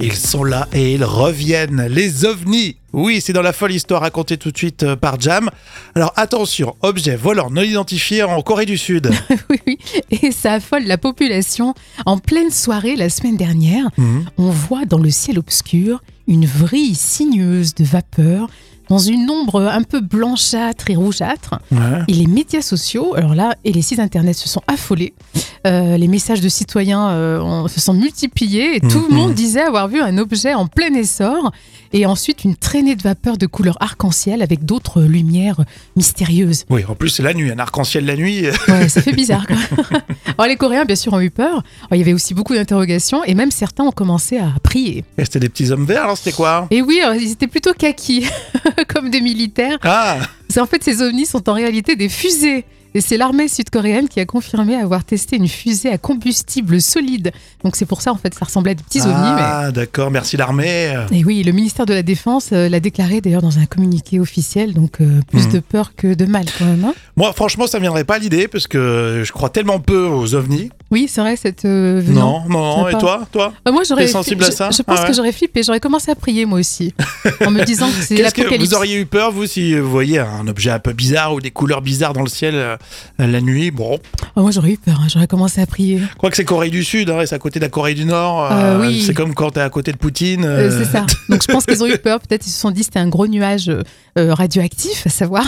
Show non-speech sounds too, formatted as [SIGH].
Ils sont là et ils reviennent, les ovnis. Oui, c'est dans la folle histoire racontée tout de suite euh, par Jam. Alors attention, objet volant non identifié en Corée du Sud. [LAUGHS] oui, oui, et ça affole la population. En pleine soirée la semaine dernière, Mhm. on voit dans le ciel obscur une vrille sinueuse de vapeur dans une ombre un peu blanchâtre et rougeâtre. Ouais. Et les médias sociaux, alors là, et les sites internet se sont affolés. Euh, les messages de citoyens euh, se sont multipliés et tout le Mhm. monde disait avoir vu un objet en plein essor et ensuite une traînée de vapeur de couleur arc-en-ciel avec d'autres lumières mystérieuses. Oui, en plus c'est la nuit, un arc-en-ciel la nuit. [LAUGHS] Ouais, ça fait bizarre. quoi. Alors les Coréens, bien sûr, ont eu peur. Alors, il y avait aussi beaucoup d'interrogations et même certains ont commencé à prier. Et C'était des petits hommes verts, alors c'était quoi? Et oui, alors, ils étaient plutôt kaki, [LAUGHS] comme des militaires. Ah en fait ces ovnis sont en réalité des fusées. Et c'est l'armée sud-coréenne qui a confirmé avoir testé une fusée à combustible solide. Donc c'est pour ça en fait ça ressemblait à des petits ovnis. Ah, d'accord, merci l'armée. Et oui, le ministère de la Défense euh, l'a déclaré d'ailleurs dans un communiqué officiel. Donc euh, plus Mhm. de peur que de mal quand même. hein. Moi, franchement, ça ne viendrait pas à l'idée parce que je crois tellement peu aux ovnis. Oui, c'est vrai cette. euh, Non, non, non. Et pas. toi, toi Euh, moi j'aurais. Sensible à ça Je, pense Ah ouais que j'aurais flippé. J'aurais commencé à prier moi aussi, [LAUGHS] en me disant que c'est Qu'est-ce que l'apocalypse. vous auriez eu peur, vous, si vous voyez un objet un peu bizarre ou des couleurs bizarres dans le ciel euh, la nuit Bon, Oh, moi j'aurais eu peur. hein. J'aurais commencé à prier. je crois que c'est Corée du Sud, hein, et c'est à côté de la Corée du Nord. Euh, oui. C'est comme quand t'es à côté de Poutine. Euh, euh, c'est ça. Donc je pense qu'ils ont eu [LAUGHS] peur. Peut-être ils se sont dit c'était un gros nuage euh, euh, radioactif, à savoir.